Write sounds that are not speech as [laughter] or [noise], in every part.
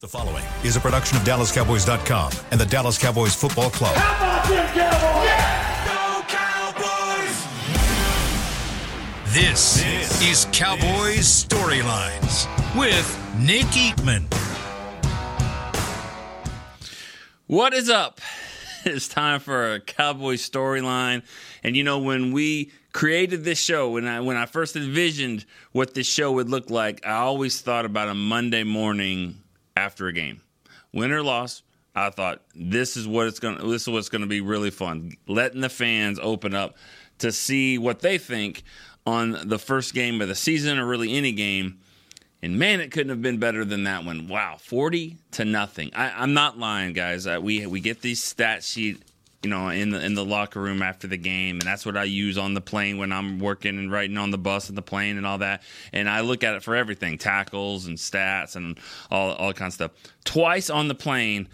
The following is a production of DallasCowboys.com and the Dallas Cowboys Football Club. How about them Cowboys? Yeah! This, this is Cowboys Storylines with Nick Eatman. What is up? [laughs] It's time for a Cowboys storyline. And you know, when we created this show, when I when I first envisioned what this show would look like, I always thought about a Monday morning after a game, win or loss. I thought this is what it's gonna. This is what's gonna be really fun. Letting the fans open up to see what they think on the first game of the season, or really any game. And man, it couldn't have been better than that one. Wow, forty to nothing. I, am not lying, guys. We we get these stat sheet you know, in the in the locker room after the game, and that's what I use on the plane when I'm working and writing on the bus and the plane and all that. And I look at it for everything, tackles and stats and all all kind of stuff. Twice on the plane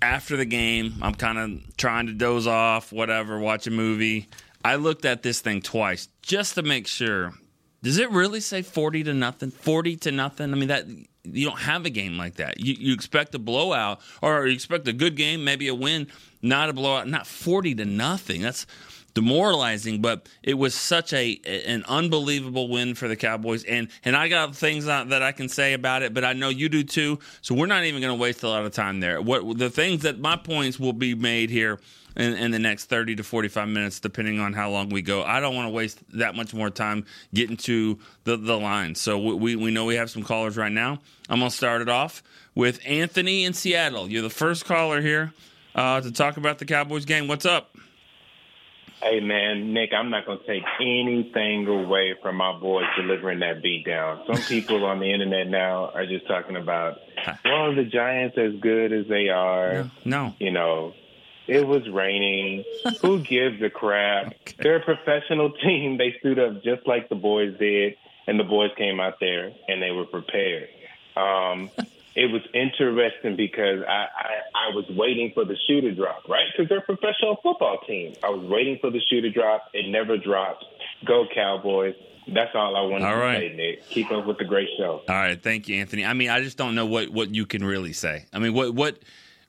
after the game, I'm kind of trying to doze off, whatever, watch a movie. I looked at this thing twice just to make sure. Does it really say 40 to nothing? 40 to nothing? I mean that you don't have a game like that. You, you expect a blowout or you expect a good game, maybe a win, not a blowout, not 40 to nothing. That's demoralizing, but it was such a an unbelievable win for the Cowboys. And and I got things that I can say about it, but I know you do too. So we're not even going to waste a lot of time there. What the things that my points will be made here in, in, the next 30 to 45 minutes, depending on how long we go. I don't want to waste that much more time getting to the, the line. So we, we know we have some callers right now. I'm going to start it off with Anthony in Seattle. You're the first caller here uh, to talk about the Cowboys game. What's up? Hey man, Nick, I'm not going to take anything away from my boys delivering that beat down. Some people on the internet now are just talking about, well, the Giants as good as they are. No, no. you know, it was raining. Who gives a crap? [laughs] Okay. They're a professional team. They stood up just like the boys did, and the boys came out there and they were prepared. Um, [laughs] it was interesting because I, I, I was waiting for the shoe to drop, right? Because they're a professional football team. I was waiting for the shoe to drop. It never dropped. Go Cowboys. That's all I wanted all right. to say, Nick. Keep up with the great show. All right, thank you, Anthony. I mean, I just don't know what, what you can really say. I mean, what what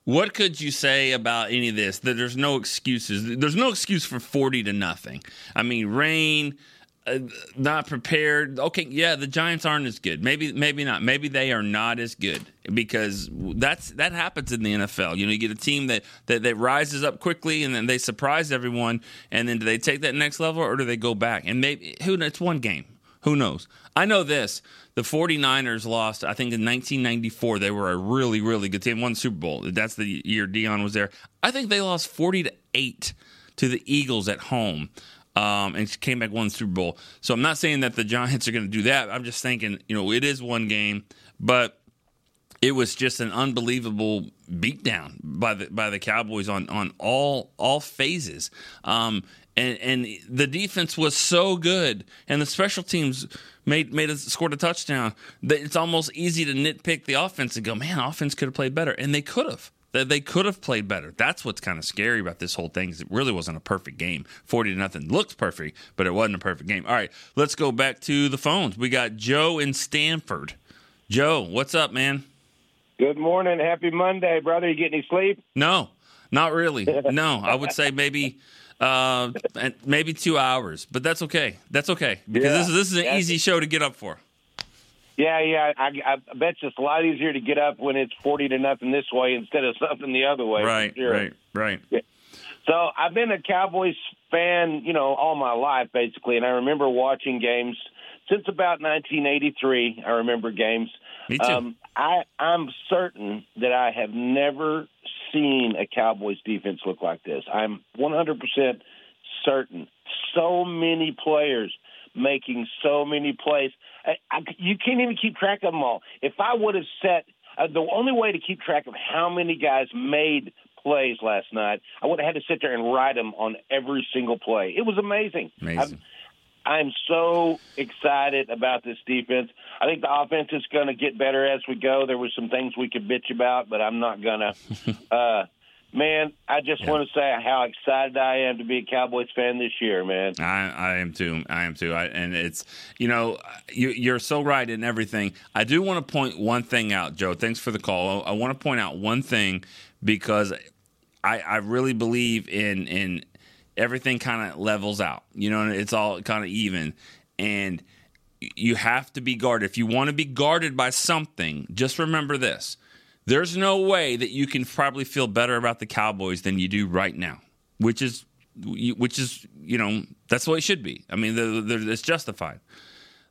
what could you say about any of this? That there's no excuses. There's no excuse for 40 to nothing. I mean, rain, uh, not prepared. Okay, yeah, the Giants aren't as good. Maybe, maybe not. Maybe they are not as good because that's that happens in the NFL. You know, you get a team that that, that rises up quickly and then they surprise everyone, and then do they take that next level or do they go back? And maybe who? It's one game. Who knows? I know this. The 49ers lost, I think in 1994. They were a really, really good team. Won Super Bowl. That's the year Deion was there. I think they lost 40 to 8 to the Eagles at home. Um, and came back won Super Bowl. So I'm not saying that the Giants are going to do that. I'm just thinking, you know, it is one game, but it was just an unbelievable beatdown by the by the Cowboys on on all all phases. Um, and and the defense was so good, and the special teams made made us scored a touchdown. That it's almost easy to nitpick the offense and go, man, offense could have played better, and they could have. They could have played better. That's what's kind of scary about this whole thing. Is it really wasn't a perfect game. Forty to nothing looks perfect, but it wasn't a perfect game. All right, let's go back to the phones. We got Joe in Stanford. Joe, what's up, man? Good morning. Happy Monday, brother. You get any sleep? No, not really. no, I would say maybe [laughs] uh, and maybe two hours, but that's okay. That's okay because yeah. this, this is an easy show to get up for. Yeah, yeah. I, I bet it's a lot easier to get up when it's forty to nothing this way instead of something the other way. Right, sure. right, right. Yeah. So I've been a Cowboys fan, you know, all my life basically, and I remember watching games since about 1983. I remember games. Me too. Um, I I'm certain that I have never seen a Cowboys defense look like this. I'm 100% certain. So many players making so many plays. I, I, you can't even keep track of them all. If I would have set uh, the only way to keep track of how many guys made plays last night, I would have had to sit there and write them on every single play. It was amazing. Amazing. I'm so excited about this defense. I think the offense is going to get better as we go. There were some things we could bitch about, but I'm not going [laughs] to. uh, man, I just Yeah. want to say how excited I am to be a Cowboys fan this year, man. I, I am too. I am too. I, and it's you know you, you're so right in everything. I do want to point one thing out, Joe. Thanks for the call. I, want to point out one thing because I, I really believe in in everything kind of levels out. You know, it's all kind of even, and you have to be guarded. If you want to be guarded by something, just remember this. There's no way that you can probably feel better about the Cowboys than you do right now, which is which is you know that's the way it should be. I mean, they're, they're, it's justified.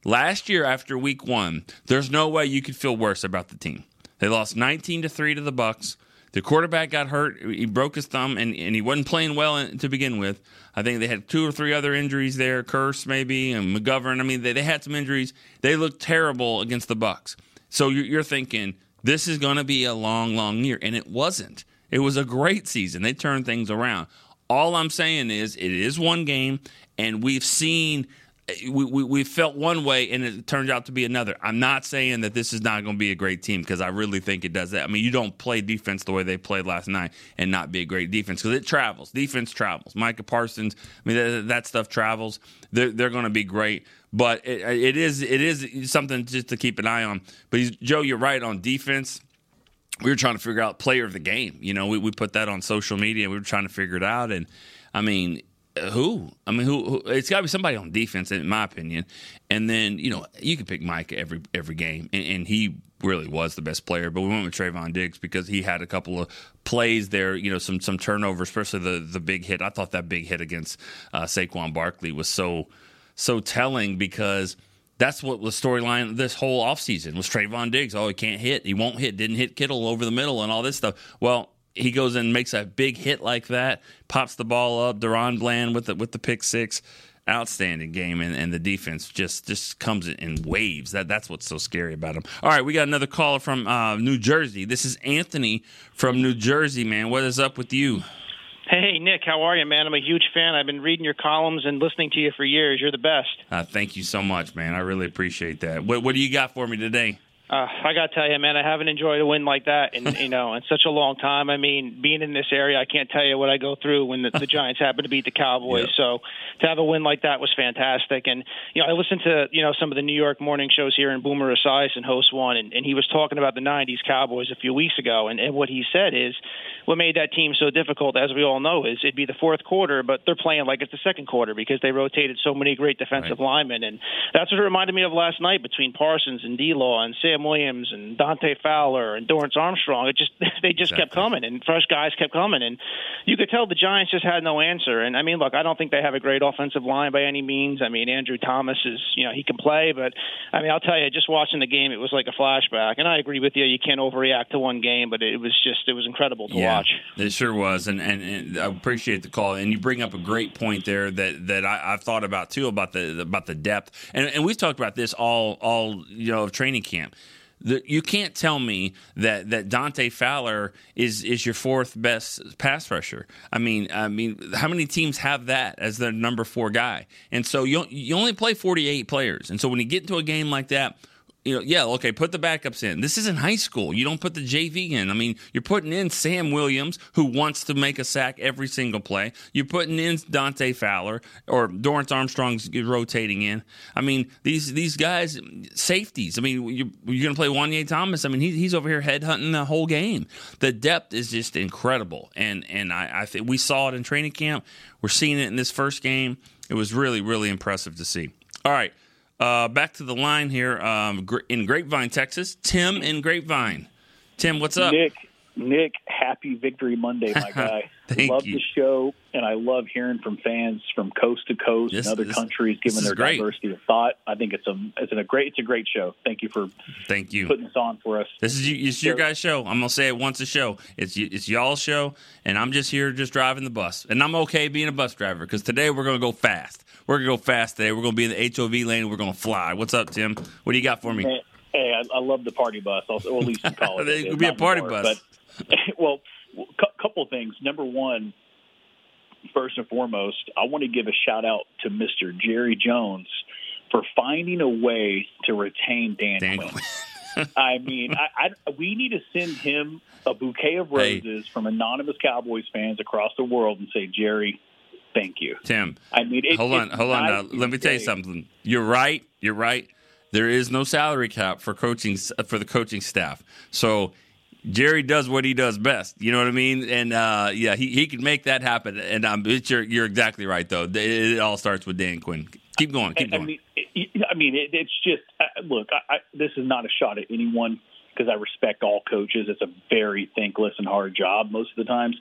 Last year, after Week One, there's no way you could feel worse about the team. They lost 19 to three to the Bucks. The quarterback got hurt. He broke his thumb, and, and he wasn't playing well in- to begin with. I think they had two or three other injuries there, Kearse maybe, and McGovern. I mean, they, they had some injuries. They looked terrible against the Bucks. So you're, you're thinking this is going to be a long, long year, and it wasn't. It was a great season. They turned things around. All I'm saying is it is one game, and we've seen Eh, we, we, we felt one way and it turned out to be another. I'm not saying that this is not going to be a great team because I really think it does that. I mean, you don't play defense the way they played last night and not be a great defense because it travels. Defense travels. Micah Parsons, I mean, that, that stuff travels. They're, they're going to be great. But it, it is it is something just to keep an eye on. But Joe, you're right on defense we were trying to figure out player of the game. You know, we, we put that on social media. We were trying to figure it out, and I mean, who? I mean, who? who it's got to be somebody on defense, in my opinion. And then you know, you can pick Mike every every game, and, and he really was the best player. But we went with Trevon Diggs because he had a couple of plays there. You know, some some turnovers, especially the the big hit. I thought that big hit against uh, Saquon Barkley was so so telling because that's what the storyline this whole offseason was Trevon Diggs. Oh, he can't hit. He won't hit. Didn't hit Kittle over the middle and all this stuff. Well, he goes and makes a big hit like that, pops the ball up. DaRon Bland with the with the pick six. Outstanding game and, and the defense just just comes in waves. That that's what's so scary about him. All right, we got another caller from uh, New Jersey. This is Anthony from New Jersey, man. What is up with you? Hey, Nick, how are you, man? I'm a huge fan. I've been reading your columns and listening to you for years. You're the best. Uh, thank you so much, man. I really appreciate that. What what do you got for me today? Uh, I got to tell you, man, I haven't enjoyed a win like that in you know in such a long time. I mean, being in this area, I can't tell you what I go through when the, the Giants happen to beat the Cowboys. [laughs] Yep. So to have a win like that was fantastic. And you know, I listened to you know some of the New York morning shows here, and Boomer Esiason hosts one, and, and he was talking about the '90s Cowboys a few weeks ago, and, and what he said is what made that team so difficult, as we all know, is it'd be the fourth quarter, but they're playing like it's the second quarter because they rotated so many great defensive Right. linemen, and that's what it reminded me of last night between Parsons and D-Law and Williams and Dante Fowler and Dorance Armstrong. It just [laughs] they just kept coming, and fresh guys kept coming, and you could tell the Giants just had no answer. And I mean, look, I don't think they have a great offensive line by any means. I mean, Andrew Thomas is you know he can play, but I mean, I'll tell you, just watching the game, it was like a flashback. And I agree with you, you can't overreact to one game, but it was just it was incredible to watch. It sure was, and, and and I appreciate the call. And you bring up a great point there that that I, I've thought about too about the about the depth, and and we've talked about this all all you know of training camp. The, you can't tell me that, that Dante Fowler is, is your fourth best pass rusher. I mean, I mean, how many teams have that as their number four guy? And so you you only play forty eight players, and so when you get into a game like that, you know, yeah, okay, put the backups in. This isn't high school. You don't put the JV in. I mean, you're putting in Sam Williams, who wants to make a sack every single play. You're putting in Dante Fowler or Dorance Armstrong's rotating in. I mean, these these guys, safeties. I mean, you're, you're going to play Juanyeh Thomas. I mean, he, he's over here headhunting the whole game. The depth is just incredible, and and I, I think we saw it in training camp. We're seeing it in this first game. It was really really impressive to see. All right. Uh, back to the line here um, in Grapevine, Texas. Tim in Grapevine. Tim, what's up? Nick, Nick, happy Victory Monday, my [laughs] guy. Thank love you. the show, and I love hearing from fans from coast to coast This- and other this- countries, given their great. diversity of thought. I think it's a it's a great it's a great show. Thank you for Thank you. putting this on for us. This is it's your guys' show. I'm gonna say it once a show. It's it's y'all's show, and I'm just here just driving the bus, and I'm okay being a bus driver because today we're gonna go fast. We're gonna go fast today. We're gonna be in the HOV lane. We're gonna fly. What's up, Tim? What do you got for me? Hey, I, I love the party bus. I'll, or at least you call it. [laughs] It that. could be a party bus. But [laughs] well, a couple of things. Number one, first and foremost, I want to give a shout out to Mr. Jerry Jones for finding a way to retain Dan, Dan Quinn. Quinn. [laughs] I mean, I, I, we need to send him a bouquet of Hey. roses from anonymous Cowboys fans across the world and say, Jerry, thank you. Tim, I mean, it, hold on, hold on. Now, let me tell you something. You're right. You're right. There is no salary cap for coaching for the coaching staff. So Jerry does what he does best. You know what I mean? And uh, yeah, he, he can make that happen. And um, it's, you're you're exactly right though. It, it all starts with Dan Quinn. Keep going. Keep I going. mean, it, I mean, it, it's just uh, look. I, I, this is not a shot at anyone because I respect all coaches. It's a very thankless and hard job most of the times.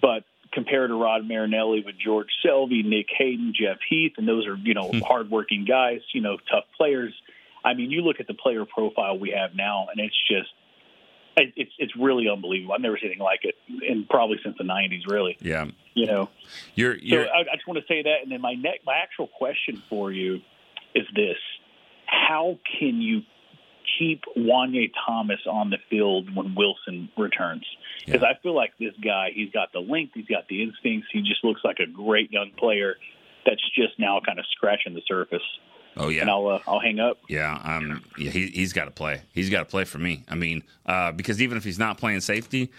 But compared to Rod Marinelli with George Selvie, Nick Hayden, Jeff Heath, and those are you know hardworking guys, you know, tough players. I mean, you look at the player profile we have now, and it's just it's it's really unbelievable. I've never seen anything like it, and probably since the '90s, really. yeah, You know. you're So you're. I, I just want to say that, and then my ne- my actual question for you is this: How can you keep Juanyeh Thomas on the field when Wilson returns? Because I feel like this guy, he's got the length, he's got the instincts, he just looks like a great young player that's just now kind of scratching the surface. Oh yeah. And I'll uh, I'll hang up. Yeah, um, yeah, he, he's got to play. He's got to play for me. I mean, uh, because even if he's not playing safety,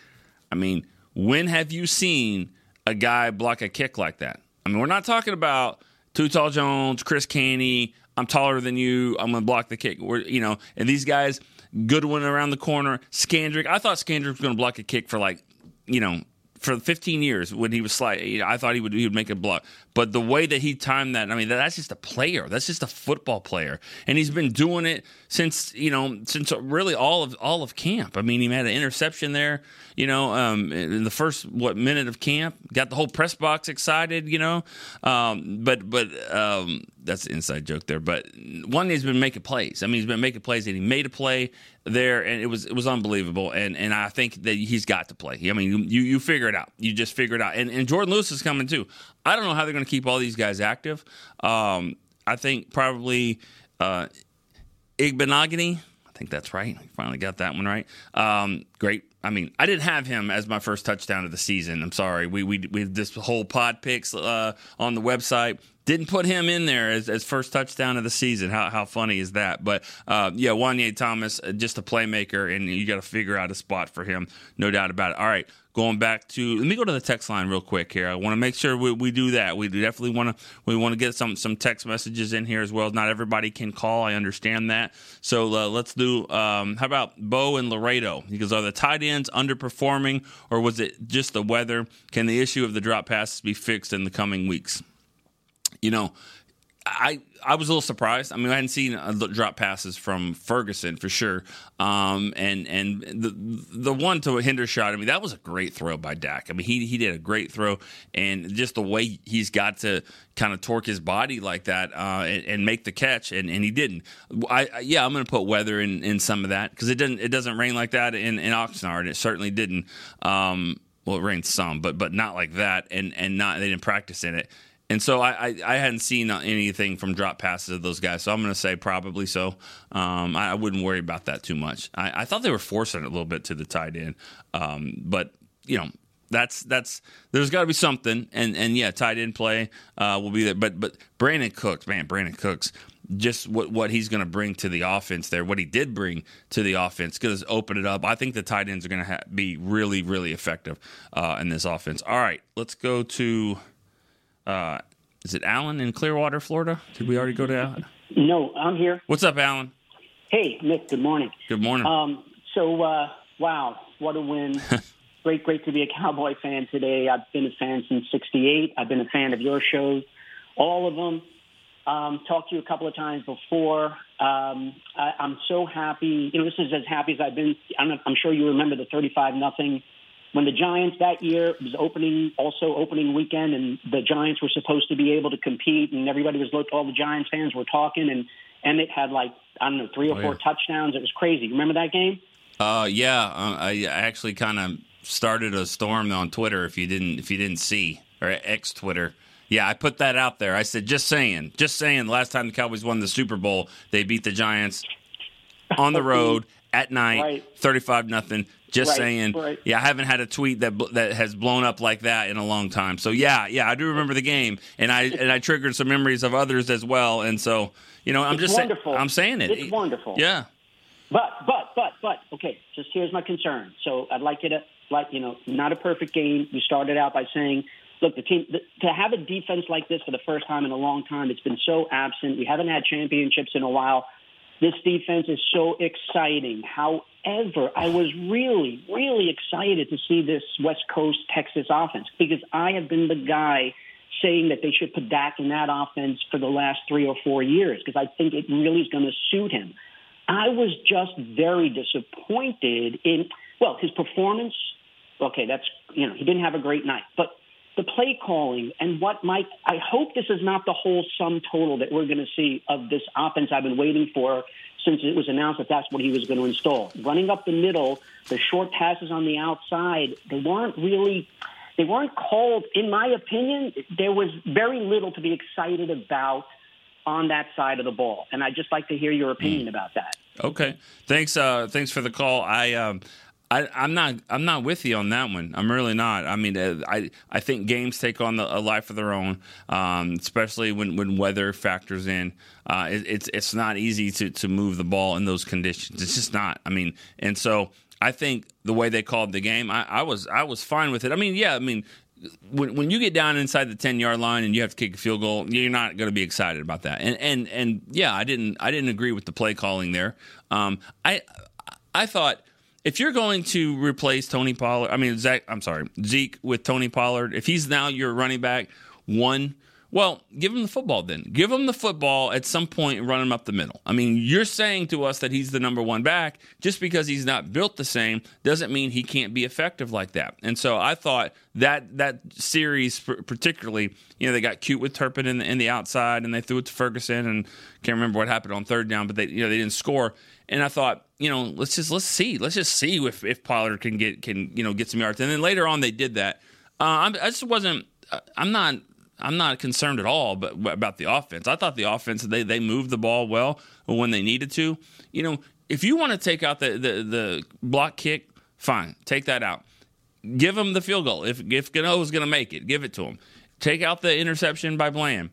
I mean, when have you seen a guy block a kick like that? I mean, we're not talking about Too Tall Jones, Chris Canty. I'm taller than you. I'm gonna block the kick. We're, you know, and these guys, Goodwin around the corner, Scandrick. I thought Scandrick was gonna block a kick for like, you know, for 15 years when he was know, I thought he would he would make a block, but the way that he timed that, I mean, that's just a player. That's just a football player, and he's been doing it since you know since really all of all of camp. I mean, he had an interception there, you know, um, in the first what minute of camp, got the whole press box excited, you know, um, but but um, that's an inside joke there. But one he's been making plays. I mean, he's been making plays, and he made a play there, and it was it was unbelievable. And and I think that he's got to play. I mean, you you figure it out. You just figure it out. And and Jourdan Lewis is coming too. I don't know how they're going to keep all these guys active. Um, I think probably uh, Igbinoghene. I think that's right. Finally got that one right. Um, great. I mean, I didn't have him as my first touchdown of the season. I'm sorry. We we we this whole pod picks uh, on the website didn't put him in there as, as first touchdown of the season. How how funny is that? But uh, yeah, Juanyeh Thomas, uh, just a playmaker, and you got to figure out a spot for him, no doubt about it. All right, going back to let me go to the text line real quick here. I want to make sure we, we do that. We definitely want to we want to get some some text messages in here as well. Not everybody can call. I understand that. So uh, let's do. Um, how about Bo and Laredo? Because are the tight ends underperforming, or was it just the weather? Can the issue of the drop passes be fixed in the coming weeks? You know, I I was a little surprised. I mean, I hadn't seen uh, drop passes from Ferguson for sure, um, and and the the one to Hendershot. I mean, that was a great throw by Dak. I mean, he he did a great throw, and just the way he's got to kind of torque his body like that uh, and, and make the catch, and, and he didn't. I, I yeah, I'm going to put weather in, in some of that because it doesn't it doesn't rain like that in in Oxnard. It certainly didn't. Um, well, it rained some, but but not like that, and and not they didn't practice in it. And so I, I, I hadn't seen anything from drop passes of those guys. So I'm going to say probably so. Um, I, I wouldn't worry about that too much. I, I thought they were forcing it a little bit to the tight end, um, but you know that's that's there's got to be something. And and yeah, tight end play uh, will be there. But but Brandin Cooks, man, Brandin Cooks. Just what, what he's going to bring to the offense there, what he did bring to the offense, going to open it up. I think the tight ends are going to ha- be really, really effective uh, in this offense. All right, let's go to uh, is it Alan in Clearwater, Florida? Did we already go to Alan? No, I'm here. What's up, Alan? Hey, Nick, good morning. Good morning. Um, so, uh, wow, what a win. [laughs] great, great to be a Cowboy fan today. I've been a fan since 68. I've been a fan of your shows, all of them. Um, talked to you a couple of times before. Um, I, I'm so happy. You know, this is as happy as I've been. I'm, I'm sure you remember the 35 nothing when the Giants that year was opening, also opening weekend, and the Giants were supposed to be able to compete, and everybody was looked. All the Giants fans were talking, and and it had like I don't know three or Oh, four yeah. touchdowns. It was crazy. Remember that game? Uh, yeah, uh, I actually kind of started a storm on Twitter. If you didn't, if you didn't see, or X Twitter. Yeah, I put that out there. I said, just saying, just saying. Last time the Cowboys won the Super Bowl, they beat the Giants on the [laughs] road at night, Right. thirty-five nothing. Just Right, saying. right. Yeah, I haven't had a tweet that that has blown up like that in a long time. So yeah, yeah, I do remember the game, and I and I triggered some memories of others as well. And so you know, I'm It's just saying, wonderful. I'm saying it. It's wonderful. Yeah. But but but but okay. Just here's my concern. So I'd like you to like you know not a perfect game. You started out by saying, look, the team the, to have a defense like this for the first time in a long time. It's been so absent. We haven't had championships in a while. This defense is so exciting. How exciting. However, I was really, really excited to see this West Coast Texas offense because I have been the guy saying that they should put Dak in that offense for the last three or four years because I think it really is going to suit him. I was just very disappointed in, well, his performance. Okay, that's, you know, he didn't have a great night, but the play calling and what Mike, I hope this is not the whole sum total that we're going to see of this offense I've been waiting for since it was announced that that's what he was going to install. Running up the middle, the short passes on the outside, they weren't really, they weren't called, in my opinion, there was very little to be excited about on that side of the ball. And I'd just like to hear your opinion mm. about that. Okay. Thanks, uh, thanks for the call. I, um, I, am not. I'm not with you on that one. I'm really not. I mean, uh, I I think games take on the, a life of their own, um, especially when, when weather factors in. Uh, it, it's it's not easy to to move the ball in those conditions. It's just not. I mean, and so I think the way they called the game, I, I was I was fine with it. I mean, yeah. I mean, when when you get down inside the ten yard line and you have to kick a field goal, you're not going to be excited about that. And and and yeah, I didn't I didn't agree with the play calling there. Um, I I thought if you're going to replace Tony Pollard, I mean Zach, I'm sorry, Zeke with Tony Pollard, if he's now your running back one, well, give him the football then. Give him the football at some point and run him up the middle. I mean, you're saying to us that he's the number one back just because he's not built the same doesn't mean he can't be effective like that. And so I thought that that series particularly, you know, they got cute with Turpin in the, in the outside and they threw it to Ferguson and can't remember what happened on third down, but they you know they didn't score. And I thought, you know, let's just let's see, let's just see if if Pollard can get can you know get some yards. And then later on they did that. Uh, i just wasn't. Uh, I'm not. I'm not concerned at all but, about the offense. I thought the offense they they moved the ball well when they needed to. You know, if you want to take out the the, the block kick, fine, take that out. Give them the field goal. If if Gano is going to make it, give it to him. Take out the interception by Bland.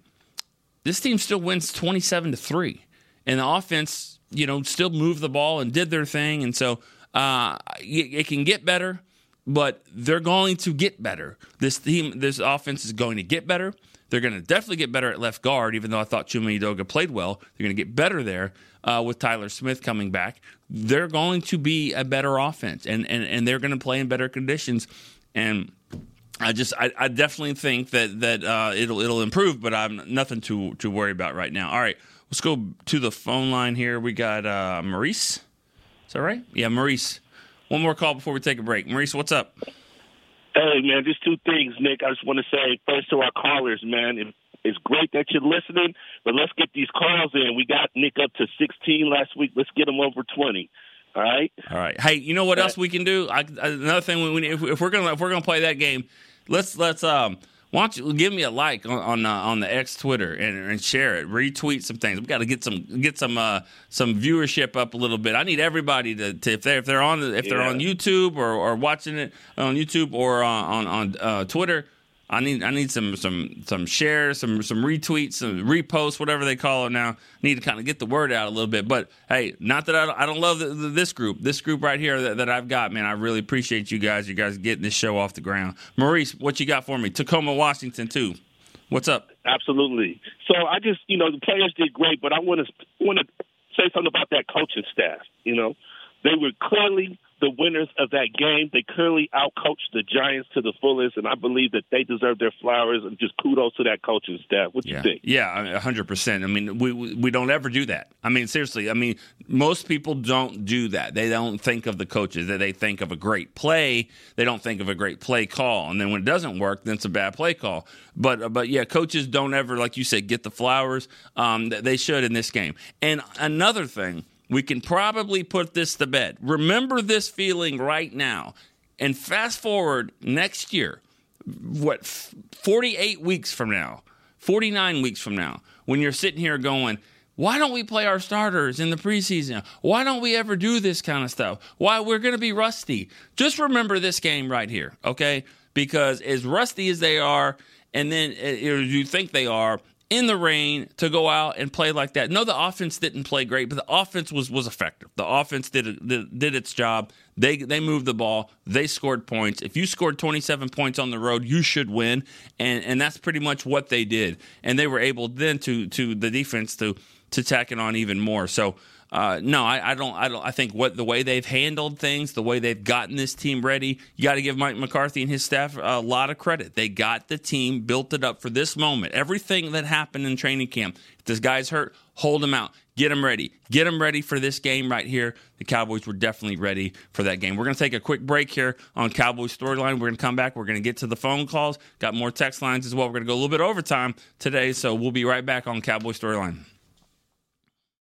This team still wins 27 to three, and the offense you know, still moved the ball and did their thing. And so uh, it, it, can get better, but they're going to get better. This team, this offense is going to get better. They're going to definitely get better at left guard, even though I thought Chuma Edoga played well. They're going to get better there uh, with Tyler Smith coming back. They're going to be a better offense, and, and, and they're going to play in better conditions. And I just, I, I definitely think that that uh, it'll it'll improve, but I'm nothing to to worry about right now. All right, Let's go to the phone line here. We got uh, Maurice. Is that right? Yeah, Maurice. One more call before we take a break. Maurice, what's up? Hey, man, just two things, Nick. I just want to say first to our callers, man. It's great that you're listening, but let's get these calls in. We got Nick up to 16 last week. Let's get him over 20. All right. All right. Hey, you know what else we can do? I, another thing, we, if, if we're gonna if we're gonna play that game, let's let's um why don't you give me a like on on, uh, on the X Twitter and, and, share it, retweet some things. We got to get some get some uh, some viewership up a little bit. I need everybody to, to if they if they're on if they're on YouTube or, or watching it on YouTube or uh, on on uh, Twitter I need I need some some some shares, some some retweets, some reposts, whatever they call it now. I need to kind of get the word out a little bit. But hey, not that I don't, I don't love the, the, this group, this group right here that, that, I've got, man. I really appreciate you guys. You guys getting this show off the ground. Maurice, what you got for me? Tacoma, Washington, too. What's up? Absolutely. So I just you know the players did great, but I want to want to say something about that coaching staff. You know, they were clearly the winners of that game. They clearly outcoached the Giants to the fullest, and I believe that they deserve their flowers. And just kudos to that coaching staff. What do yeah. you think? Yeah, hundred percent. I mean, we we don't ever do that. I mean, seriously. I mean, most people don't do that. They don't think of the coaches. That they think of a great play. They don't think of a great play call. And then when it doesn't work, then it's a bad play call. But but yeah, coaches don't ever, like you said, get the flowers. Um, they should in this game. And another thing we can probably put this to bed. Remember this feeling right now. And fast forward next year, what, 48 weeks from now, 49 weeks from now, when you're sitting here going, why don't we play our starters in the preseason? Why don't we ever do this kind of stuff? Why we're going to be rusty. Just remember this game right here, okay? Because as rusty as they are, and then uh, you think they are, in the rain to go out and play like that. No, the offense didn't play great, but the offense was was effective. The offense did did, did its job. They they moved the ball. They scored points. If you scored 27 points on the road, you should win. And and that's pretty much what they did. And they were able then to to the defense to to tack it on even more. So uh, no, I, I, don't. I don't. I think what the way they've handled things, the way they've gotten this team ready, you got to give Mike McCarthy and his staff a lot of credit. They got the team, built it up for this moment. Everything that happened in training camp. If this guy's hurt, hold him out. Get him ready. Get him ready for this game right here. The Cowboys were definitely ready for that game. We're going to take a quick break here on Cowboys Storyline. We're going to come back. We're going to get to the phone calls. Got more text lines as well. We're going to go a little bit overtime today, so we'll be right back on Cowboy Storyline.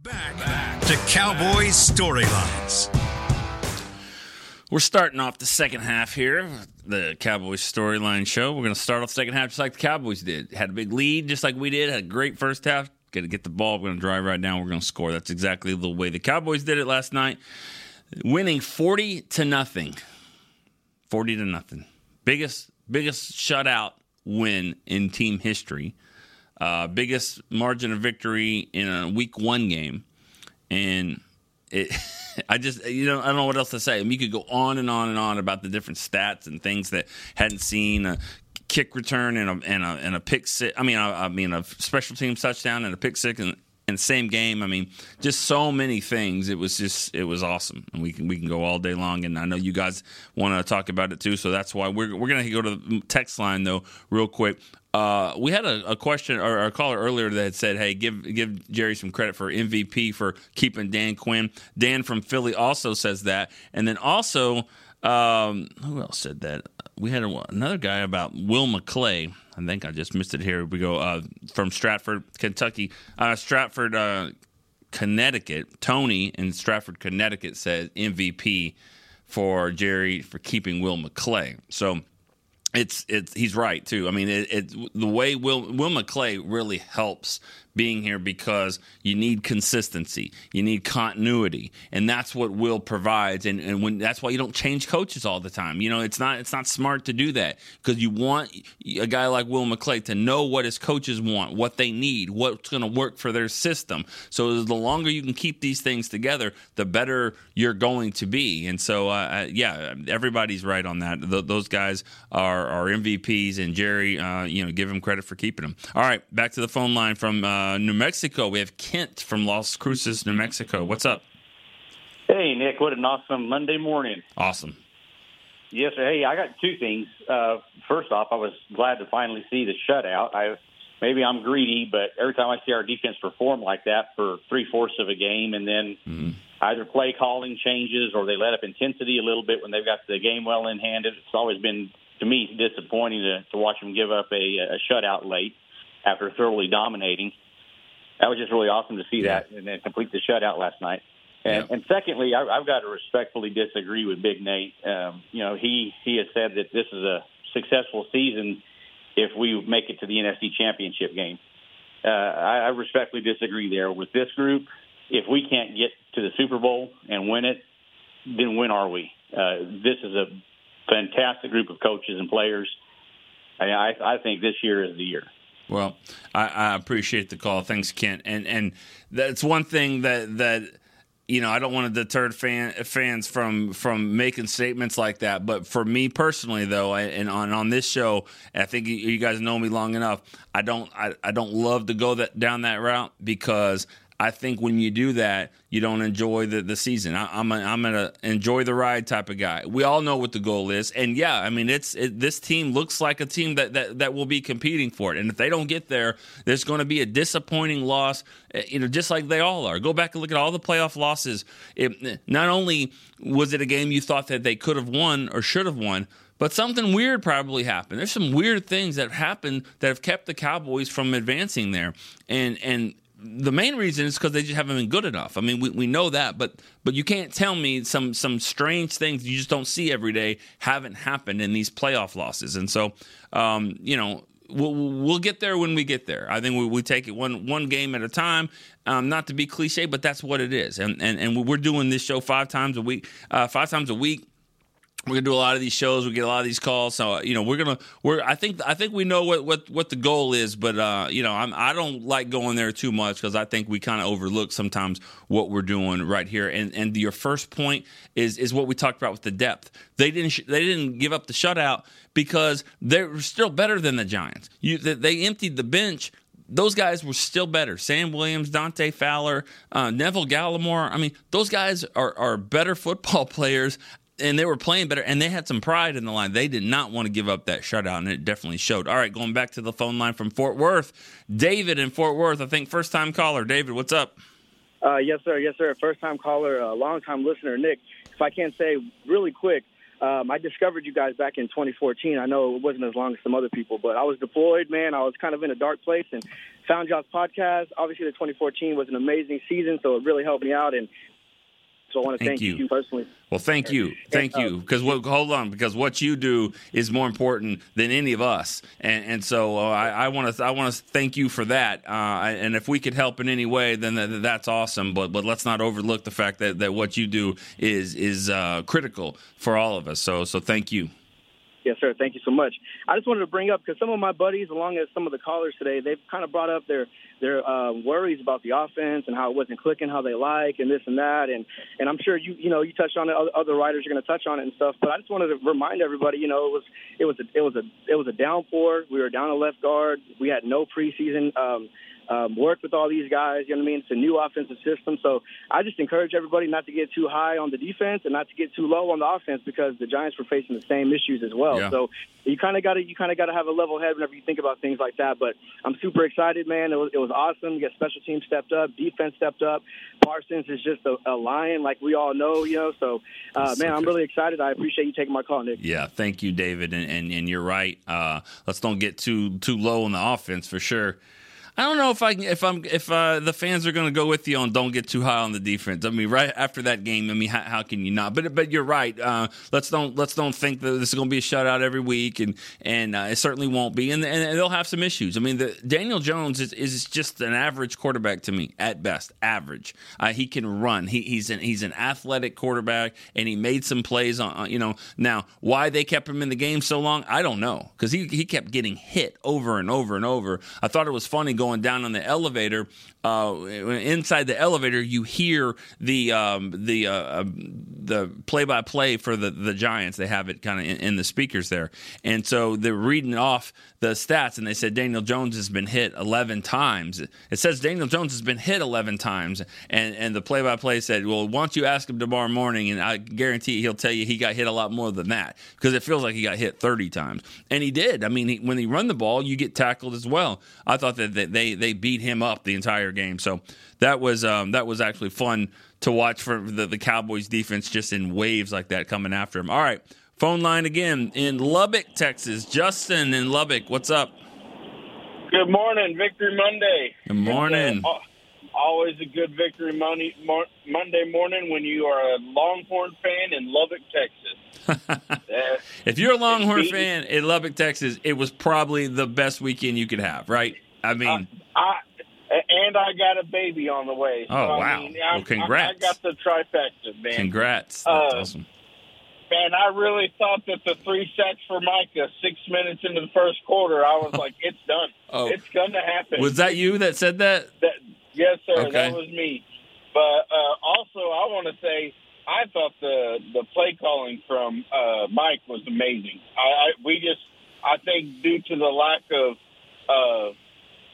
Back to Cowboys storylines. We're starting off the second half here, the Cowboys storyline show. We're going to start off the second half just like the Cowboys did. Had a big lead just like we did. Had a great first half. Going to get the ball. We're going to drive right down. We're going to score. That's exactly the way the Cowboys did it last night, winning forty to nothing. Forty to nothing. Biggest biggest shutout win in team history. Uh, biggest margin of victory in a week one game. And it, [laughs] I just, you know, I don't know what else to say. I mean, you could go on and on and on about the different stats and things that hadn't seen a kick return and a, and a, and a pick six. I mean, I, I mean, a special team touchdown and a pick six and, the same game. I mean, just so many things. It was just it was awesome, and we can we can go all day long. And I know you guys want to talk about it too, so that's why we're we're gonna go to the text line though real quick. Uh, we had a, a, question or a caller earlier that said, "Hey, give give Jerry some credit for MVP for keeping Dan Quinn." Dan from Philly also says that, and then also um, who else said that? We had a, another guy about Will McClay. I think I just missed it. Here we go uh, from Stratford, Kentucky, uh, Stratford, uh, Connecticut. Tony in Stratford, Connecticut says MVP for Jerry for keeping Will McClay. So it's it's he's right too. I mean, it, it the way Will Will McClay really helps being here because you need consistency, you need continuity, and that's what Will provides. And, and when that's why you don't change coaches all the time. You know, it's not it's not smart to do that because you want a guy like Will McClay to know what his coaches want, what they need, what's going to work for their system. So the longer you can keep these things together, the better you're going to be. And so, uh, yeah, everybody's right on that. Th- those guys are, are MVPs, and Jerry, uh, you know, give him credit for keeping them. All right, back to the phone line from uh, New Mexico. We have Kent from Las Cruces, New Mexico. What's up? Hey, Nick, what an awesome Monday morning. Awesome. Yes, sir. Hey, I got two things. Uh, first off, I was glad to finally see the shutout. I maybe I'm greedy, but every time I see our defense perform like that for three fourths of a game, and then mm-hmm. either play calling changes or they let up intensity a little bit when they've got the game well in hand, it's always been to me disappointing to, to watch them give up a, a shutout late after thoroughly dominating. That was just really awesome to see yeah. that and then complete the shutout last night. And, and secondly, I, I've got to respectfully disagree with Big Nate. Um, you know, he he has said that this is a successful season if we make it to the NFC Championship game. Uh, I, I respectfully disagree there. With this group, if we can't get to the Super Bowl and win it, then when are we? Uh, this is a fantastic group of coaches and players. I, I, I think this year is the year. Well, I, I appreciate the call. Thanks, Kent. And and that's one thing that that you know, I don't want to deter fan, fans from from making statements like that. But for me personally, though, and on on this show, I think you guys know me long enough. I don't I, I don't love to go that down that route because I think when you do that, you don't enjoy the, the season. I, am a, I'm gonna enjoy the ride type of guy. We all know what the goal is, and yeah, I mean it's it, this team looks like a team that, that that will be competing for it. And if they don't get there, there's going to be a disappointing loss. Eh, you know, just like they all are. Go back and look at all the playoff losses. It, not only was it a game you thought that they could have won or should have won, but something weird probably happened. There's some weird things that happened that have kept the Cowboys from advancing there. And and the main reason is because they just haven't been good enough. I mean, we, we know that, but but you can't tell me some some strange things you just don't see every day haven't happened in these playoff losses. And so, um, you know, we'll, we'll get there when we get there. I think we, we take it one one game at a time. Um, not to be cliche, but that's what it is. And and and we're doing this show five times a week, uh, five times a week we're gonna do a lot of these shows. We get a lot of these calls. So you know, we're gonna we're I think I think we know what what what the goal is, but uh, you know, I'm I don't like going there too much because I think we kind of overlook sometimes what we're doing right here. And and your first point is is what we talked about with the depth. They didn't sh- they didn't give up the shutout because they're still better than the Giants. You they emptied the bench those guys were still better. Sam Williams, Dante Fowler, uh, Neville Gallimore. I mean, those guys are, are better [laughs] football players and they were playing better and they had some pride in the line. They did not want to give up that shutout, and it definitely showed. All right, going back to the phone line from Fort Worth, David in Fort Worth, I think first time caller. David, what's up? Uh, yes, sir. Yes, sir. First time caller, uh, long time listener, Nick. If I can say really quick, um, I discovered you guys back in 2014. I know it wasn't as long as some other people, but I was deployed, man. I was kind of in a dark place and found y'all's podcast. Obviously, the 2014 was an amazing season, so it really helped me out. And so I want to thank, thank you. you. personally. Well, thank you, thank and, uh, you. Because what, hold on, because what you do is more important than any of us, and and so uh, I want to I want to thank you for that. Uh, and if we could help in any way, then that, that's awesome. But but let's not overlook the fact that, that what you do is is uh, critical for all of us. So so thank you. Yes, sir. Thank you so much. I just wanted to bring up because some of my buddies, along as some of the callers today, they've kind of brought up their their uh, worries about the offense and how it wasn't clicking how they like and this and that. And and I'm sure you you know you touched on it. Other writers are going to touch on it and stuff. But I just wanted to remind everybody, you know, it was it was a, it was a it was a downpour. We were down a left guard. We had no preseason. Um, um, worked with all these guys. You know what I mean? It's a new offensive system. So I just encourage everybody not to get too high on the defense and not to get too low on the offense because the Giants were facing the same issues as well. Yeah. So you kind of got to you kind of got to have a level head whenever you think about things like that. But I'm super excited, man. It was it was awesome. You got special teams stepped up, defense stepped up. Parsons is just a, a lion, like we all know, you know. So, uh, man, I'm really excited. I appreciate you taking my call, Nick. Yeah, thank you, David, and and, and you're right. Uh, let's don't get too too low on the offense for sure. I don't know if I if I'm if uh, the fans are going to go with you on don't get too high on the defense. I mean, right after that game, I mean, how, how can you not? But but you're right. Uh, let's don't let's don't think that this is going to be a shutout every week, and and uh, it certainly won't be. And, and they'll have some issues. I mean, the, Daniel Jones is, is just an average quarterback to me at best. Average. Uh, he can run. He, he's an he's an athletic quarterback, and he made some plays on. You know, now why they kept him in the game so long, I don't know, because he he kept getting hit over and over and over. I thought it was funny going going down on the elevator, uh, inside the elevator, you hear the um, the uh, the play by play for the the Giants. They have it kind of in, in, the speakers there, and so they're reading off the stats, and they said Daniel Jones has been hit 11 times. It says Daniel Jones has been hit 11 times, and and the play by play said, well, once you ask him tomorrow morning, and I guarantee he'll tell you he got hit a lot more than that because it feels like he got hit 30 times, and he did. I mean, he, when he run the ball, you get tackled as well. I thought that they they they beat him up the entire game, so that was um, that was actually fun to watch for the, the Cowboys defense just in waves like that coming after him. All right. Phone line again in Lubbock, Texas. Justin in Lubbock, what's up? Good morning, Victory Monday. Good morning. Uh, always a good Victory Monday, Monday morning when you are a Longhorn fan in Lubbock, Texas. [laughs] uh, if you're a Longhorn fan in Lubbock, Texas, it was probably the best weekend you could have, right? I mean, uh, I, and I got a baby on the way. So, oh wow! I mean, well, congrats! I, I, got the trifecta, man. Congrats! That's uh, awesome. Man, I really thought that the three sacks for Micah six minutes into the first quarter, I was like, it's done. [laughs] Oh. It's going to happen. Was that you that said that? that yes, sir. Okay. That was me. But uh, also, I want to say, I thought the the play calling from uh, Mike was amazing. I, I we just, I think, due to the lack of uh,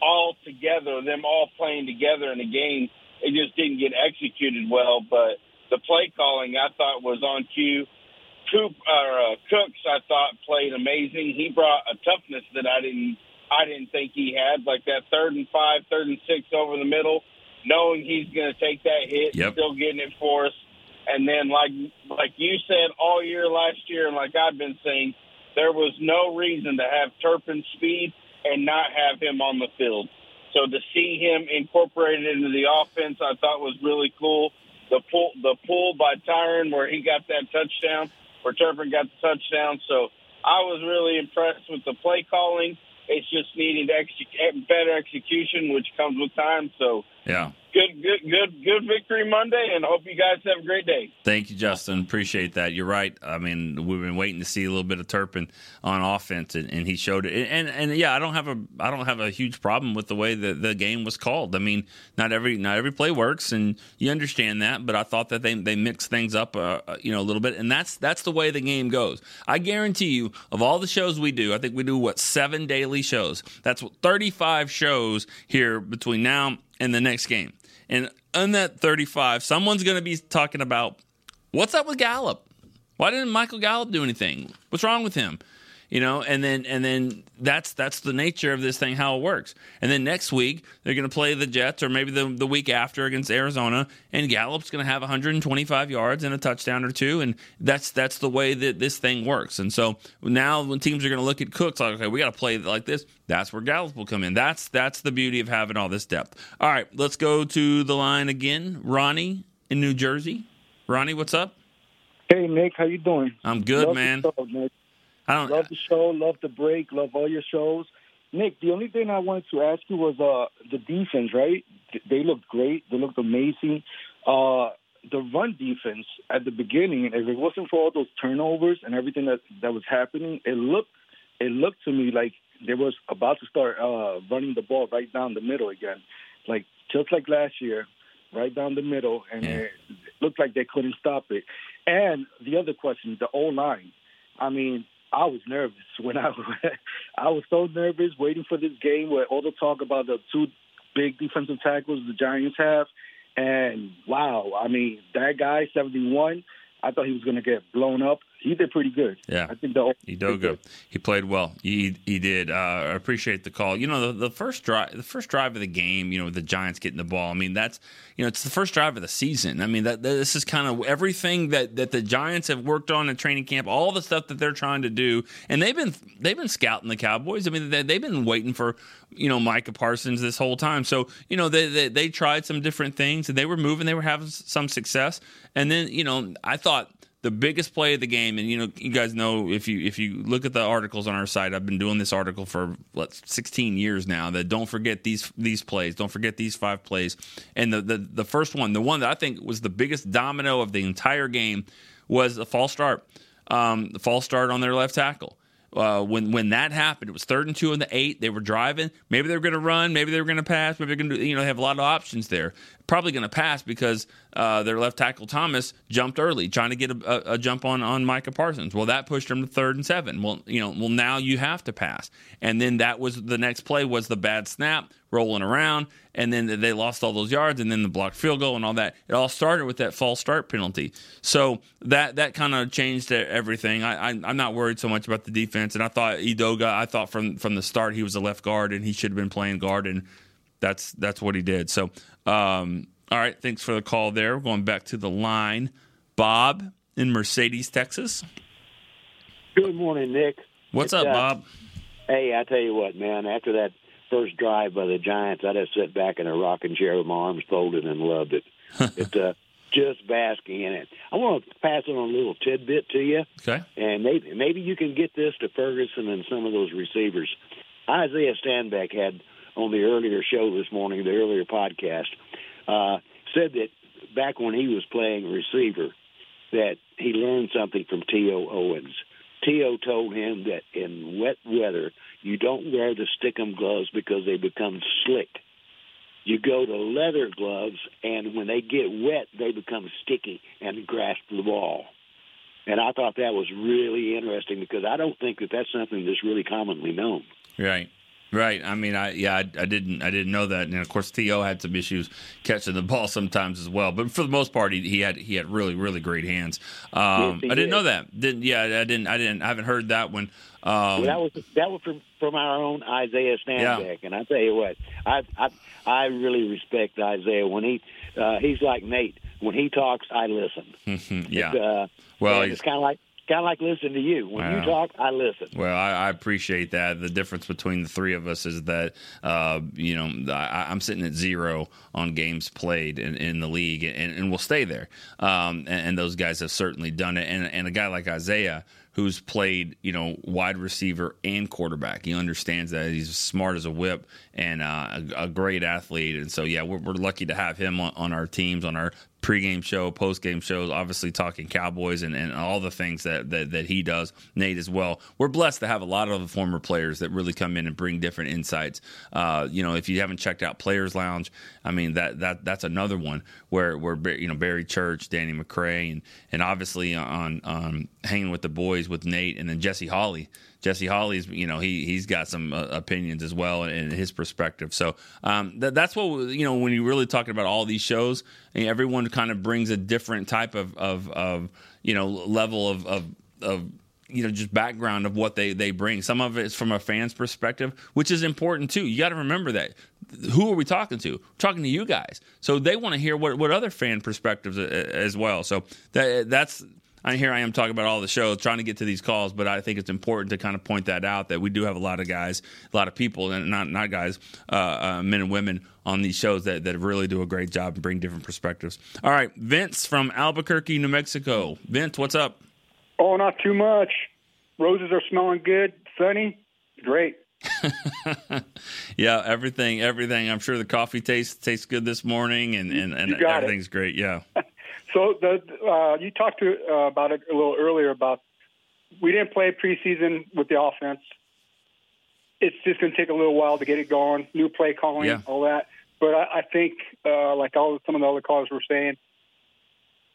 all together, them all playing together in the game, it just didn't get executed well. But the play calling, I thought, was on cue. Coop or uh, Cooks, I thought played amazing. He brought a toughness that I didn't I didn't think he had, like that third and five, third and six over the middle, knowing he's going to take that hit, yep. still getting it for us. And then, like like you said all year last year, and like I've been saying, there was no reason to have Turpin speed and not have him on the field. So to see him incorporated into the offense, I thought was really cool. The pull, the pull by Tyron where he got that touchdown where Turpin got the touchdown. So I was really impressed with the play calling. It's just needed ex- better execution, which comes with time. So yeah, good, good, good, good victory Monday, and hope you guys have a great day. Thank you, Justin. Appreciate that. You're right. I mean, we've been waiting to see a little bit of Turpin on offense, and, and he showed it. And, and, and yeah, I don't have a I don't have a huge problem with the way that the game was called. I mean, not every not every play works, and you understand that. But I thought that they they mixed things up, uh, uh you know, a little bit, and that's that's the way the game goes. I guarantee you, of all the shows we do, I think we do what seven daily shows. That's what 35 shows here between now and the next game. And on that 35, someone's going to be talking about what's up with Gallup? Why didn't Michael Gallup do anything? What's wrong with him? You know, and then and then that's that's the nature of this thing, how it works. And then next week they're going to play the Jets, or maybe the the week after against Arizona, and Gallup's going to have 125 yards and a touchdown or two, and that's that's the way that this thing works. And so now when teams are going to look at Cooks, like okay, we got to play like this. That's where Gallup will come in. That's that's the beauty of having all this depth. All right, let's go to the line again. Ronnie in New Jersey. Ronnie, what's up? Hey Nick, how you doing? I'm good, Love man. I don't love the show, love the break, love all your shows. Nick, the only thing I wanted to ask you was uh, the defense, right? They looked great. They looked amazing. Uh, the run defense at the beginning, if it wasn't for all those turnovers and everything that that was happening, it looked it looked to me like they was about to start uh, running the ball right down the middle again, like just like last year, right down the middle, and yeah. it looked like they couldn't stop it. And the other question, the O line. I mean, I was nervous [laughs] when I I was so nervous waiting for this game where all the talk about the two big defensive tackles the Giants have, and wow, I mean that guy seventy one. I thought he was going to get blown up. He did pretty good. Yeah, I think the Edoga, he played well. He he did. Uh, I appreciate the call. You know, the, the first drive, the first drive of the game. You know, with the Giants getting the ball. I mean, that's you know, it's the first drive of the season. I mean, that this is kind of everything that that the Giants have worked on in training camp. All the stuff that they're trying to do, and they've been they've been scouting the Cowboys. I mean, they, they've been waiting for you know Micah Parsons this whole time. So you know, they, they they tried some different things, and they were moving. They were having some success, and then you know, I thought the biggest play of the game, and you know, you guys know if you if you look at the articles on our site, I've been doing this article for what 16 years now. That don't forget these these plays, don't forget these five plays, and the the the first one, the one that I think was the biggest domino of the entire game, was the false start, um, the false start on their left tackle. Uh, when when that happened, it was third and two in the eight. They were driving. Maybe they were going to run. Maybe they were going to pass. Maybe they're going to you know they have a lot of options there. Probably going to pass because uh, their left tackle Thomas jumped early, trying to get a, a, a, jump on on Micah Parsons. Well, that pushed them to third and seven. Well, you know, well now you have to pass, and then that was the next play was the bad snap rolling around, and then they lost all those yards, and then the blocked field goal and all that. It all started with that false start penalty. So that that kind of changed everything. I, I am not worried so much about the defense, and I thought Edoga. I thought from from the start he was a left guard, and he should have been playing guard, and that's that's what he did. So. Um, all right, thanks for the call there. We're going back to the line. Bob in Mercedes, Texas. Good morning, Nick. What's it's, up, uh, Bob? Hey, I tell you what, man. After that first drive by the Giants, I just sat back in a rocking chair with my arms folded and loved it. [laughs] it's uh, just basking in it. I want to pass on a little tidbit to you. Okay. And maybe maybe you can get this to Ferguson and some of those receivers. Isaiah Stanback had on the earlier show this morning, the earlier podcast uh, said that back when he was playing receiver, that he learned something from T.O. Owens. T.O. told him that in wet weather, you don't wear the stickum gloves because they become slick. You go to leather gloves, and when they get wet, they become sticky and grasp the ball. And I thought that was really interesting because I don't think that that's something that's really commonly known. Right. Right. I mean, I yeah, I, I, didn't I didn't know that, and of course, T.O. had some issues catching the ball sometimes as well. But for the most part, he, he had he had really really great hands. Um, yes, I didn't know that. Didn't yeah, I didn't I didn't I haven't heard that one. Um, well, that was that was from from our own Isaiah Stanback, yeah. and I tell you what, I I I really respect Isaiah when he uh, he's like Nate when he talks, I listen. [laughs] yeah. Uh, well, it's kind of like kind of like listening to you. When you talk, I listen. Well, I, I, appreciate that. The difference between the three of us is that, uh, you know, I, am sitting at zero on games played in, in the league, and, and we'll stay there. Um, and, and, those guys have certainly done it. And, and a guy like Isaiah, who's played, you know, wide receiver and quarterback. He understands that. He's smart as a whip and uh, a, a, great athlete. And so, yeah, we're, we're lucky to have him on, on, our teams, on our pregame show, postgame shows, obviously talking Cowboys and, and all the things that, that, that he does. Nate as well. We're blessed to have a lot of the former players that really come in and bring different insights. Uh, you know, if you haven't checked out Players Lounge, I mean that that that's another one where where you know Barry Church, Danny McCray, and and obviously on on hanging with the boys with Nate and then Jesse Holley. Jesse Holley's, you know, he he's got some uh, opinions as well and his perspective. So um, th- that's what you know when you're really talking about all these shows. everyone kind of brings a different type of of, of you know level of, of of you know just background of what they they bring some of it's from a fan's perspective which is important too you got to remember that who are we talking to we're talking to you guys so they want to hear what what other fan perspectives uh, as well so that that's I here I am talking about all the shows, trying to get to these calls, but I think it's important to kind of point that out that we do have a lot of guys, a lot of people, and not not guys, uh, uh, men and women on these shows that, that really do a great job and bring different perspectives. All right, Vince from Albuquerque, New Mexico. Vince, what's up? Oh, not too much. Roses are smelling good, sunny, great. [laughs] yeah, everything, everything. I'm sure the coffee tastes tastes good this morning, and and, and everything's it. great. Yeah. [laughs] So the uh, you talked to uh, about it a little earlier about we didn't play preseason with the offense. It's just going to take a little while to get it going, new play calling, yeah. all that. But I, I think, uh, like all some of the other callers were saying,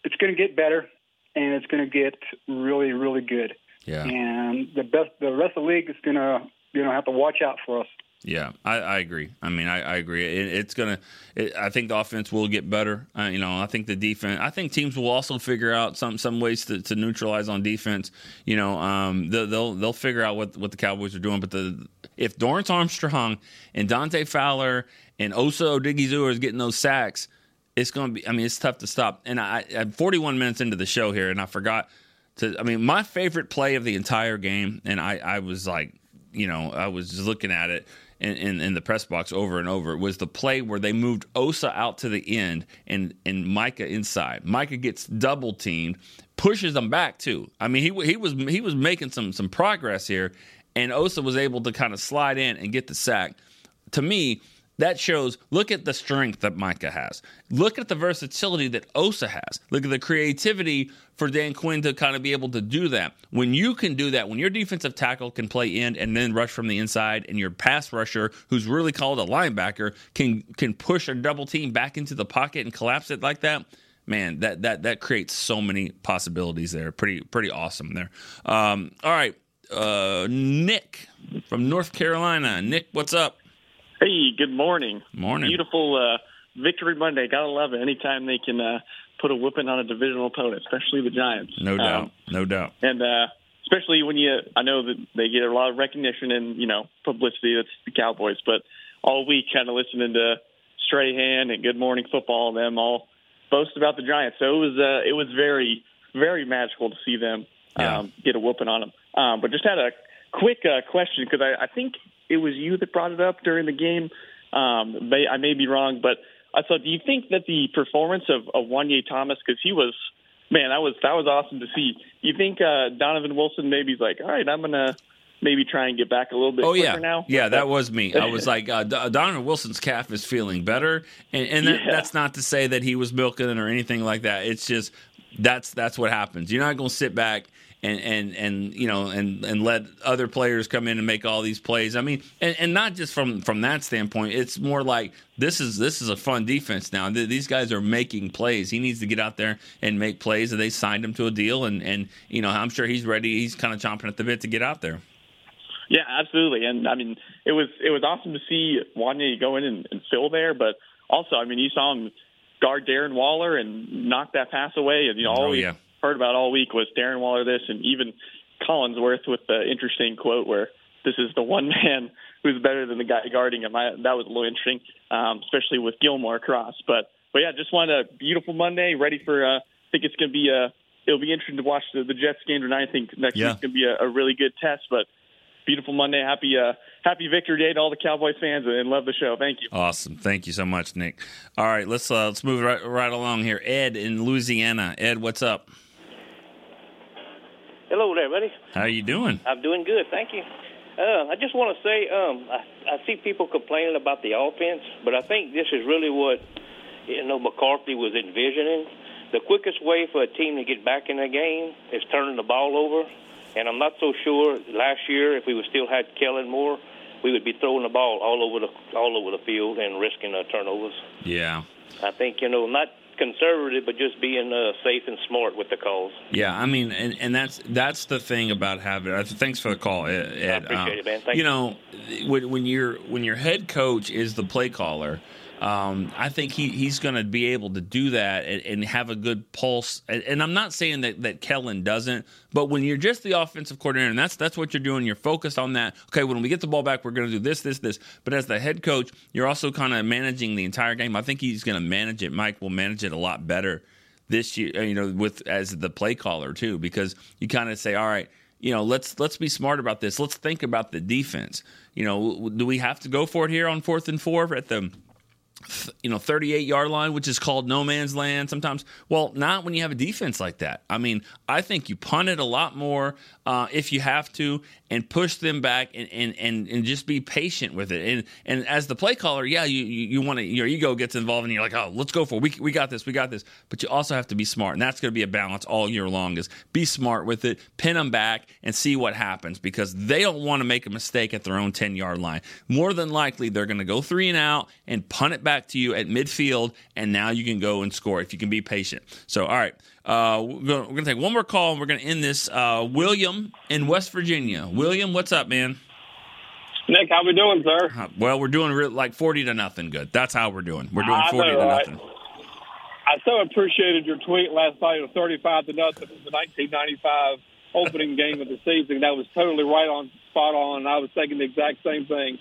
it's going to get better, and it's going to get really, really good. Yeah. And the best, the rest of the league is going to, you know, have to watch out for us. Yeah, I, I agree. I mean, I, I agree. It, it's gonna. It, I think the offense will get better. Uh, you know, I think the defense. I think teams will also figure out some some ways to, to neutralize on defense. You know, um, they'll, they'll they'll figure out what what the Cowboys are doing. But the if Dorance Armstrong and Dante Fowler and Osa Odighizuwa is getting those sacks, it's to be. I mean, it's tough to stop. And I, I'm 41 minutes into the show here, and I forgot to. I mean, my favorite play of the entire game, and I I was like, you know, I was just looking at it in, in, in, the press box over and over was the play where they moved Osa out to the end and and Micah inside. Micah gets double teamed, pushes them back too. I mean, he he was he was making some some progress here, and Osa was able to kind of slide in and get the sack. To me, that shows look at the strength that Micah has. Look at the versatility that Osa has. Look at the creativity for Dan Quinn to kind of be able to do that. When you can do that, when your defensive tackle can play in and then rush from the inside, and your pass rusher, who's really called a linebacker, can can push a double team back into the pocket and collapse it like that. Man, that that that creates so many possibilities there. Pretty pretty awesome there. Um, all right, uh, Nick from North Carolina. Nick, what's up? Hey, good morning. Morning. Beautiful uh, victory Monday. Gotta love it. Anytime they can uh, put a whipping on a divisional opponent, especially the Giants. No doubt. Um, no doubt. And uh, especially when you, I know that they get a lot of recognition and you know publicity. That's the Cowboys, but all week kind of listening to Strahan and Good Morning Football, and them all boast about the Giants. So it was uh, it was very very magical to see them um, yeah. get a whooping on them. Um, but just had a quick uh, question because I, I think it was you that brought it up during the game. Um, may, I may be wrong, but I thought, do you think that the performance of, of Juanyeh Thomas, because he was, man, that was that was awesome to see. You think uh, Donovan Wilson maybe is like, all right, I'm gonna maybe try and get back a little bit. Oh yeah, now. yeah, that was me. I was like, uh, Donovan Wilson's calf is feeling better, and, and that, yeah. that's not to say that he was milking it or anything like that. It's just that's that's what happens. You're not going to sit back and and and you know and and let other players come in and make all these plays. I mean, and, and not just from from that standpoint. It's more like this is this is a fun defense now. These guys are making plays. He needs to get out there and make plays. And they signed him to a deal, and and you know I'm sure he's ready. He's kind of chomping at the bit to get out there. Yeah, absolutely. And I mean, it was it was awesome to see Juanyeh go in and, and fill there, but also, I mean, you saw him guard Darren Waller and knock that pass away, and you know, oh, yeah heard about all week was Darren Waller this, and even Collinsworth with the interesting quote where this is the one [laughs] man who's better than the guy guarding him. I, that was a little interesting, um, especially with Gilmore across. But but yeah, just wanted a beautiful Monday, ready for. Uh, I think it's going to be a. It'll be interesting to watch the, the Jets game tonight. I think next yeah. week's going to be a, a really good test. But beautiful Monday. Happy uh, happy victory day to all the Cowboys fans and love the show. Thank you. Awesome. Thank you so much, Nick. All right, let's uh, let's move right right along here. Ed in Louisiana. Ed, what's up? Hello there, buddy. How you doing? I'm doing good, thank you. Uh, I just want to say, um, I, I see people complaining about the offense, but I think this is really what you know McCarthy was envisioning. The quickest way for a team to get back in the game is turning the ball over, and I'm not so sure. Last year, if we would still had Kellen Moore, we would be throwing the ball all over the all over the field and risking uh, turnovers. Yeah. I think you know not conservative, but just being uh, safe and smart with the calls. Yeah, I mean, and, and that's that's the thing about having. Uh, thanks for the call, Ed. I appreciate um, it, man. Thank you, you know, when, when you're when your head coach is the play caller um, I think he, he's going to be able to do that and, and have a good pulse. And, and, I'm not saying that, that Kellen doesn't, but when you're just the offensive coordinator and that's that's what you're doing, you're focused on that. Okay, when we get the ball back, we're going to do this, this, this. But as the head coach, you're also kind of managing the entire game. I think he's going to manage it. Mike will manage it a lot better this year. You know, with as the play caller too, because you kind of say, all right you know let's let's be smart about this let's think about the defense you know do we have to go for it here on fourth and four at the you know 38 yard line which is called no man's land sometimes. Well not when you have a defense like that. I mean i think you punt it a lot more uh, if you have to and push them back and, and, and, and just be patient with it. And and as the play caller yeah you you, you want to your ego gets involved and you're like oh let's go for it. we, we got this we got this. But you also have to be smart and that's going to be a balance all year long is be smart with it pin them back and see what happens because they don't want to make a mistake at their own 10 yard line. More than likely they're going to go three and out and punt it back back to you at midfield, and now you can go and score if you can be patient. So, all right, uh, we're going to take one more call, and we're going to end this. Uh, William in West Virginia. William, what's up, man? Nick, how we doing, sir? Uh, well, we're doing re- like forty to nothing. Good. That's how we're doing. We're doing forty know, to right? nothing. I so appreciated your tweet last night of thirty-five to nothing. It was the nineteen ninety-five opening game of the season. That was totally right on, spot on. I was thinking the exact same thing.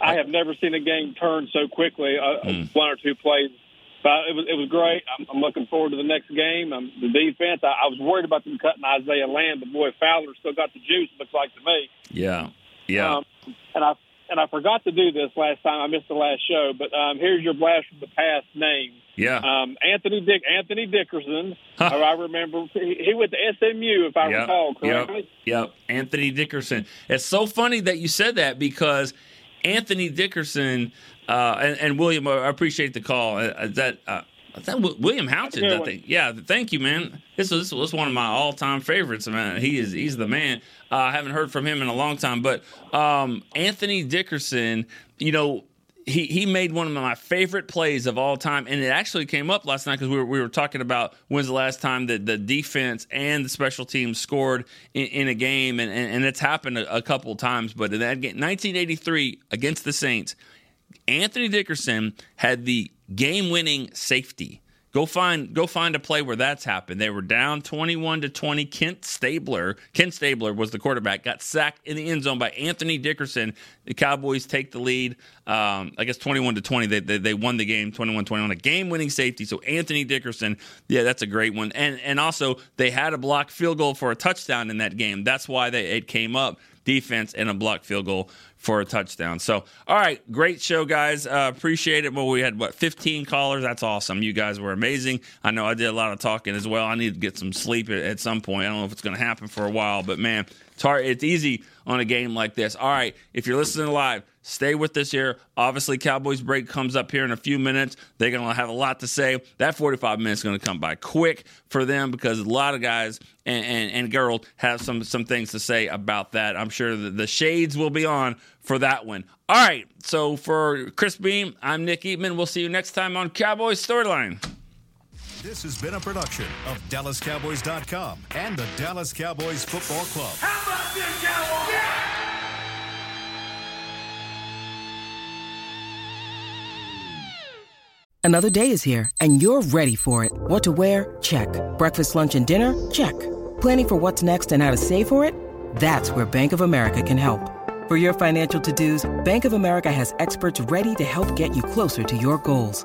I have never seen a game turn so quickly. Uh, mm. One or two plays but it was it was great. I'm, I'm looking forward to the next game. Um, the defense. I, I was worried about them cutting Isaiah Land, but boy, Fowler still got the juice. Looks like to me. Yeah, yeah. Um, and I and I forgot to do this last time. I missed the last show, but um, here's your blast from the past name. Yeah. Um, Anthony Dick Anthony Dickerson. Huh. I remember he, he, went to SMU, if I yep. recall correctly. Yep. yep. Anthony Dickerson. It's so funny that you said that because Anthony Dickerson uh, and, and, William, I appreciate the call. Uh, that uh, that William Houghton, I think. Yeah, thank you, man. This was, this was one of my all time favorites. Man, he is he's the man. Uh, I haven't heard from him in a long time, but um, Anthony Dickerson, you know. He, he made one of my favorite plays of all time, and it actually came up last night because we were, we were talking about when's the last time that the defense and the special teams scored in, in a game, and, and, and, it's happened a, a couple times. But in that game, 1983 against the Saints, Anthony Dickerson had the game-winning safety. Go find go find a play where that's happened. They were down 21 to 20. Ken Stabler, Ken Stabler was the quarterback, got sacked in the end zone by Anthony Dickerson. The Cowboys take the lead. Um, I guess 21 to 20. They, they, they won the game 21-21. A game-winning safety. So Anthony Dickerson, yeah, that's a great one. And and also they had a blocked field goal for a touchdown in that game. That's why they it came up defense and a blocked field goal for a touchdown. So, all right, great show, guys. Uh, appreciate it. Well, we had what 15 callers. That's awesome. You guys were amazing. I know I did a lot of talking as well. I need to get some sleep at, at some point. I don't know if it's going to happen for a while, but man, it's hard. It's easy on a game like this. All right, if you're listening live, stay with us here. Obviously, Cowboys break comes up here in a few minutes. They're going to have a lot to say. That 45 minutes is going to come by quick for them because a lot of guys and, and, and girls have some some things to say about that. I'm sure the, the shades will be on for that one. All right, so for Chris Beam, I'm Nick Eatman. We'll see you next time on Cowboys Storyline. This has been a production of DallasCowboys.com and the Dallas Cowboys Football Club. How about this, Cowboys? Yeah! Another day is here, and you're ready for it. What to wear? Check. Breakfast, lunch, and dinner? Check. Planning for what's next and how to save for it? That's where Bank of America can help. For your financial to-dos, Bank of America has experts ready to help get you closer to your goals.